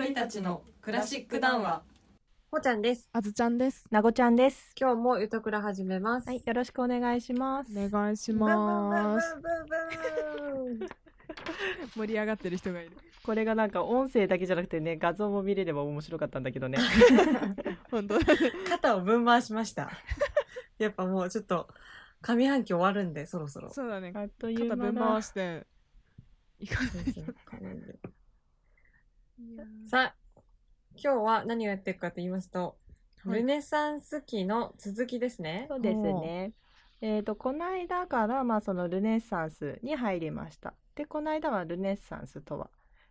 鳥たちのクラシック談話ほちゃんです。あずちゃんです。なごちゃんです。今日もゆとくら始めます。はい、よろしくお願いします。お願いしブンブンブンます。ブンブンブン盛り上がってる人がいる。これがなんか音声だけじゃなくてね、画像も見れれば面白かったんだけどね。本当だね。肩をぶん回しました。やっぱもうちょっと上半期終わるんでそろそろ。そうだね。あっという肩ぶん回して。いかないと。さあ、今日は何をやっていくかと言いますと、はいルネサンス期の続きですね。そうですね。えっ、と、この間から、まあ、そのルネッサンスに入りました。で、この間はルネッサンスとは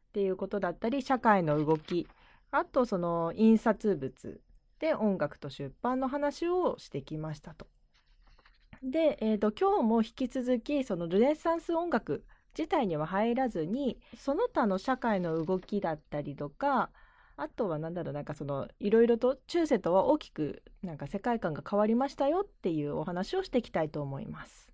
っていうことだったり、社会の動き、あとその印刷物で音楽と出版の話をしてきましたと。で、えー、と今日も引き続きそのルネッサンス音楽自体には入らずにその他の社会の動きだったりとかあとはなんだろうなんかそのいろいろと中世とは大きくなんか世界観が変わりましたよっていうお話をしていきたいと思います。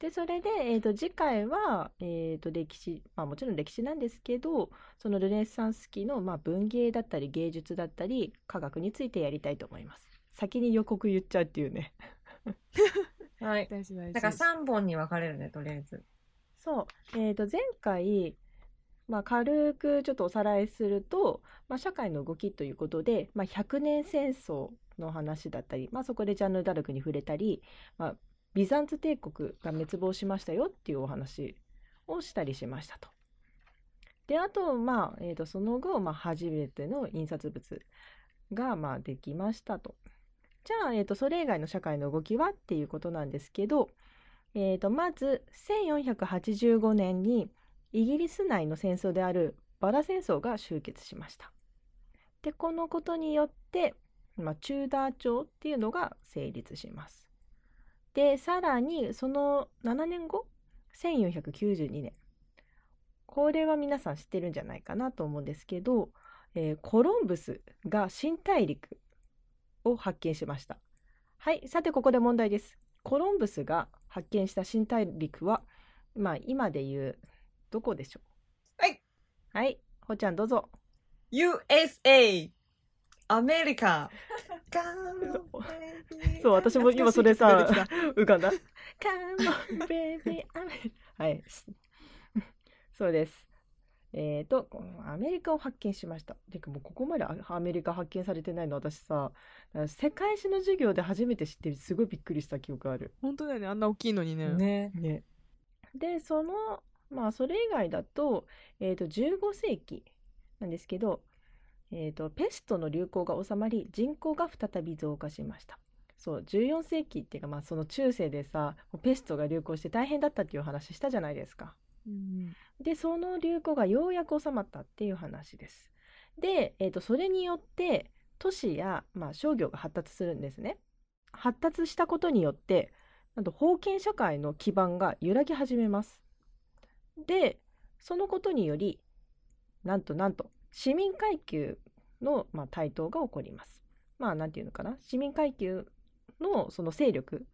でそれで、えー、と次回は、えー、と歴史、まあ、もちろん歴史なんですけどそのルネッサンス期の、まあ、文芸だったり芸術だったり科学についてやりたいと思います。先に予告言っちゃうっていうね。はい。大事大事。だから3本に分かれるね、とりあえず。そう、えー、と前回、まあ、軽くちょっとおさらいすると、まあ、社会の動きということで、まあ、100年戦争の話だったり、まあ、そこでジャンヌ・ダルクに触れたり、まあ、ビザンツ帝国が滅亡しましたよっていうお話をしたりしましたと。であと,、まあえー、とその後、まあ、初めての印刷物が、まあ、できましたと。じゃあ、えー、とそれ以外の社会の動きはっていうことなんですけど、えー、とまず1485年にイギリス内の戦争であるバラ戦争が終結しました。でこのことによって、まあ、チューダー朝っていうのが成立します。でさらにその7年後1492年これは皆さん知ってるんじゃないかなと思うんですけど、えーコロンブスが新大陸を発見しました。はいさてここで問題です。コロンブスが発見した新大陸は、まあ、今で言うどこでしょう？はい。はい、ほちゃんどうぞ。USA! アメリカ そう、私も今それさ浮かんだ。はい。そうです。えっ、と、アメリカを発見しました。てかもうここまでアアメリカ発見されてないの私さ、世界史の授業で初めて知ってすごいびっくりした記憶ある。本当だよね。あんな大きいのにね。ね。ね。で、その、まあ、それ以外だと、えっ、と、15世紀なんですけど、えっ、と、ペストの流行が収まり、人口が再び増加しました。そう、14世紀っていうか、まあ、その中世でさ、ペストが流行して大変だったっていう話したじゃないですか。うんで、その流行がようやく収まったっていう話です。で、えー、とそれによって都市や、まあ、商業が発達するんですね。発達したことによって、なんと封建社会の基盤が揺らぎ始めます。で、そのことにより、なんとなんと市民階級の、まあ、台頭が起こります。まあ、なんていうのかな。市民階級のその勢力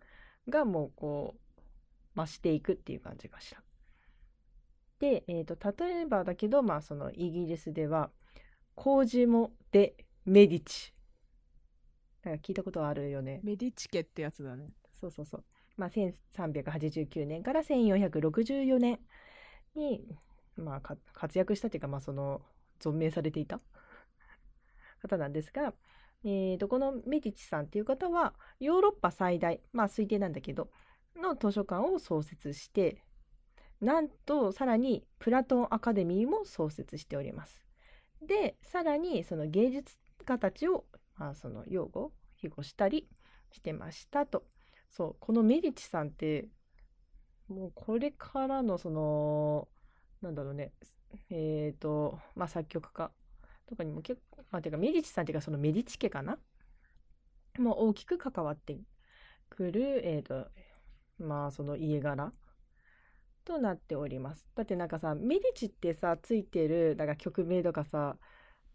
がもうこう、増していくっていう感じがした。で、えー、と例えばだけど、まあ、そのイギリスではコージモ・デ・メディチ。だから聞いたことあるよね。メディチ家ってやつだね。そうそうそう、まあ、1389年から1464年に、まあ、か活躍したというか、まあ、その存命されていた方なんですが、えー、とこのメディチさんっていう方はヨーロッパ最大まあ推定なんだけどの図書館を創設してなんとさらにプラトンアカデミーも創設しております。でさらにその芸術家たちを、まあ、その擁護庇護したりしてましたと。そうこのメディチさんってもうこれからのそのなんだろうねえっ、とまあ作曲家とかにも結構まあていうかメディチさんっていうかそのメディチ家かな？もう大きく関わってくるえっ、とまあその家柄となっております。だってなんかさメディチってさついてるなんか曲名とかさ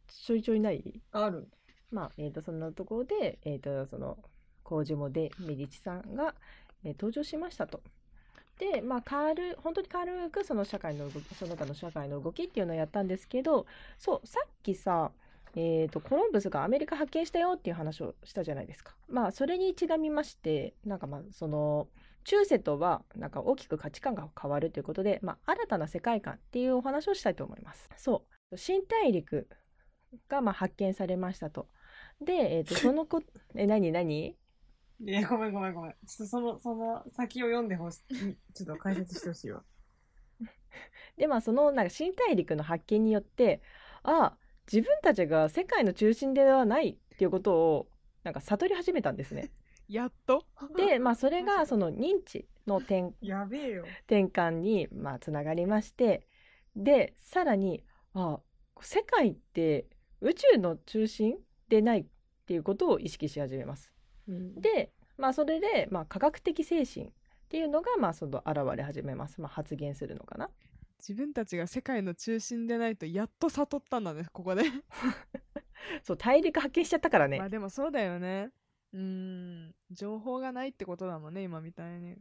ちょいちょいない？ある。まあ、えー、とそんなところで、えー、とその工事モでメディチさんが、えー登場しましたと。で、まあ、軽本当に軽くその社会の動きその他の社会の動きっていうのをやったんですけどそうさっきさ、えー、とコロンブスがアメリカ発見したよっていう話をしたじゃないですか。まあそれにちなみましてなんかまあその中世とはなんか大きく価値観が変わるということで、まあ、新たな世界観っていうお話をしたいと思います。そう新大陸がまあ発見されましたと。で、えー、と そのこえ何何？いや、ごめんごめんごめん。ちょっとその、その先を読んでほしい。ちょっと解説してほしいわ。でまあそのなんか新大陸の発見によってあ自分たちが世界の中心ではないっていうことをなんか悟り始めたんですね。やっと？でまあそれがその認知の転やべえよ。転換にまあつながりましてでさらにあ世界って宇宙の中心でないっていうことを意識し始めます。でまあそれで、まあ、科学的精神っていうのがまあその現れ始めます、まあ、発言するのかな。自分たちが世界の中心でないとやっと悟ったんだねここで そう大陸発見しちゃったからね。まあでもそうだよねうーん。情報がないってことだもんね今みたいに。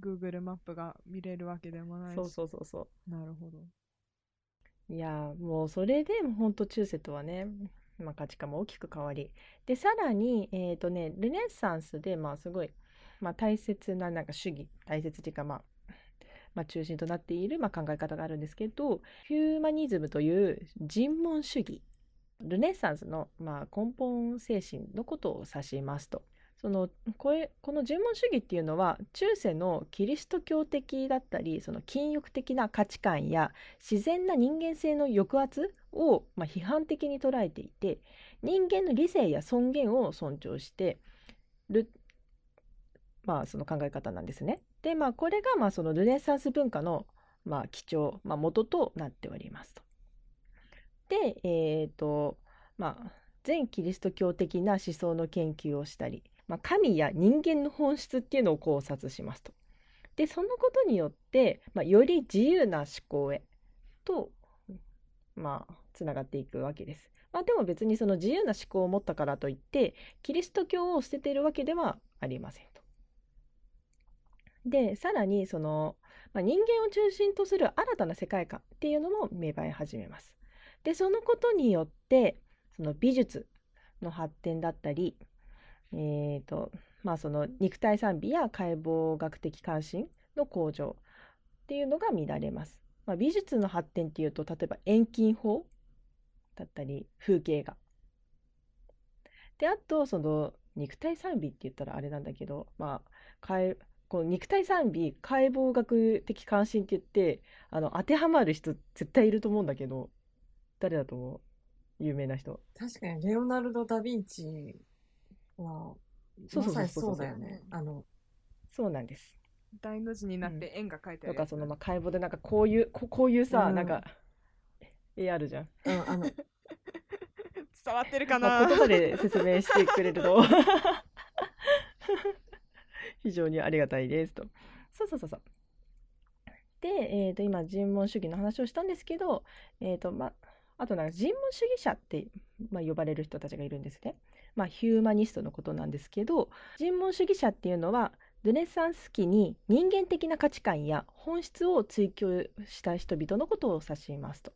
Google マップが見れるわけでもないし。そうそうそうそなるほど。う。いやーもうそれでもうほんと中世とはね、まあ、価値観も大きく変わり。でさらにえっ、とねルネッサンスでまあすごい、まあ、大切ななんか主義大切っていうかまあまあ、中心となっている、まあ、考え方があるんですけどヒューマニズムという人文主義ルネッサンスの、まあ、根本精神のことを指しますと。そのこれこの人文主義っていうのは中世のキリスト教的だったりその禁欲的な価値観や自然な人間性の抑圧を、まあ、批判的に捉えていて人間の理性や尊厳を尊重してる、まあ、その考え方なんですね。でまあこれがまあそのルネサンス文化のまあ基調、まあ、元となっておりますと。でえっ、とまあ全キリスト教的な思想の研究をしたり、まあ、神や人間の本質っていうのを考察しますと。でそのことによって、まあ、より自由な思考へとまあつながっていくわけです。まあ、でも別にその自由な思考を持ったからといってキリスト教を捨てているわけではありませんと。でさらにその、まあ、人間を中心とする新たな世界観っていうのも芽生え始めます。でそのことによってその美術の発展だったり、えーとまあ、その肉体賛美や解剖学的関心の向上っていうのが見られます。まあ、美術の発展っていうと例えば遠近法だったり風景画。であとその肉体賛美って言ったらあれなんだけど、まあ、解この肉体賛美解剖学的関心って言ってあの当てはまる人絶対いると思うんだけど誰だと思う有名な人。確かに、レオナルド・ダ・ヴィンチは、そうそうそうそうまさにそうだよね。あの、そうなんです。大の字になって円が描いてあるやつとかそのまあ解剖でなんかこういうここういうさ、うんなんか絵あるじゃん。うん、あの、伝わってるかまあ、な言葉で説明してくれると 非常にありがたいですと。そうそうそうそう。で、えー、と今人文主義の話をしたんですけど、えーとまあ、となんか人文主義者って、まあ、呼ばれる人たちがいるんですね。まあ、ヒューマニストのことなんですけど人文主義者っていうのはルネサンス期に人間的な価値観や本質を追求した人々のことを指しますと。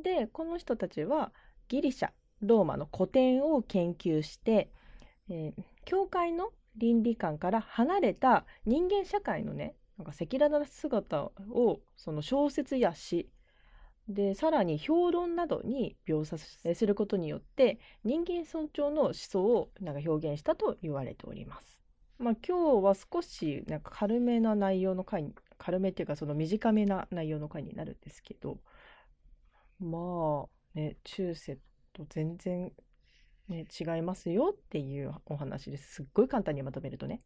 でこの人たちはギリシャローマの古典を研究して、えー教会の倫理観から離れた人間社会のねなんか赤裸々な姿をその小説や詩でさらに評論などに描写することによって人間尊重の思想をなんか表現したと言われております。まあ、今日は少しなんか軽めな内容の回に軽めっていうかその短めな内容の回になるんですけどまあね中世と全然、ね、違いますよっていうお話です。すっごい簡単にまとめるとね。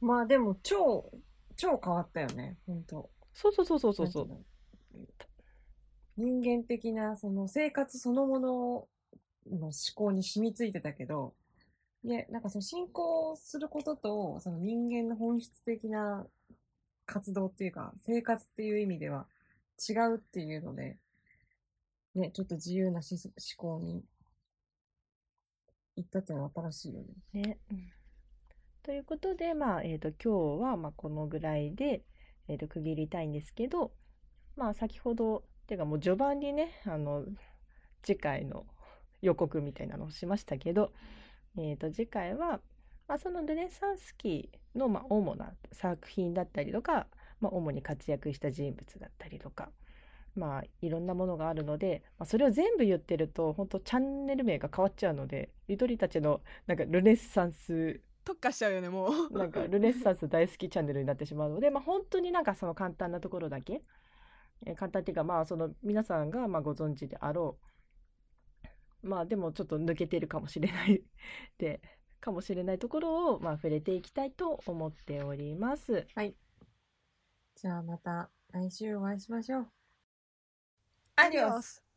まあでも、超、超変わったよね、本当。そうそうそうそうそうそう人間的な、その生活そのものの思考に染みついてたけど、い、なんかその信仰することと、その人間の本質的な活動っていうか、生活っていう意味では違うっていうので、ね、ちょっと自由な思考に行ったっていうのは新しいよね。ね。ということで、まあ、えっ、と、今日は、まあ、このぐらいで、えーと区切りたいんですけど、まあ先ほど、ていうかもう序盤にね、あの、次回の予告みたいなのをしましたけど、えーと次回は、まあ、そのルネサンス期のまあ主な作品だったりとか、まあ、主に活躍した人物だったりとか、まあ、いろんなものがあるので、まあ、それを全部言ってると本当チャンネル名が変わっちゃうのでゆとりたちのなんかルネッサンス特化しちゃうよねもう。なんかルネッサンス大好きチャンネルになってしまうので、まあ、本当になんかその簡単なところだけ、えー簡単っていうかまあその皆さんがまあご存知であろうまあでもちょっと抜けてるかもしれない でかもしれないところをまあ触れていきたいと思っております。じゃあまた来週お会いしましょう。アディオス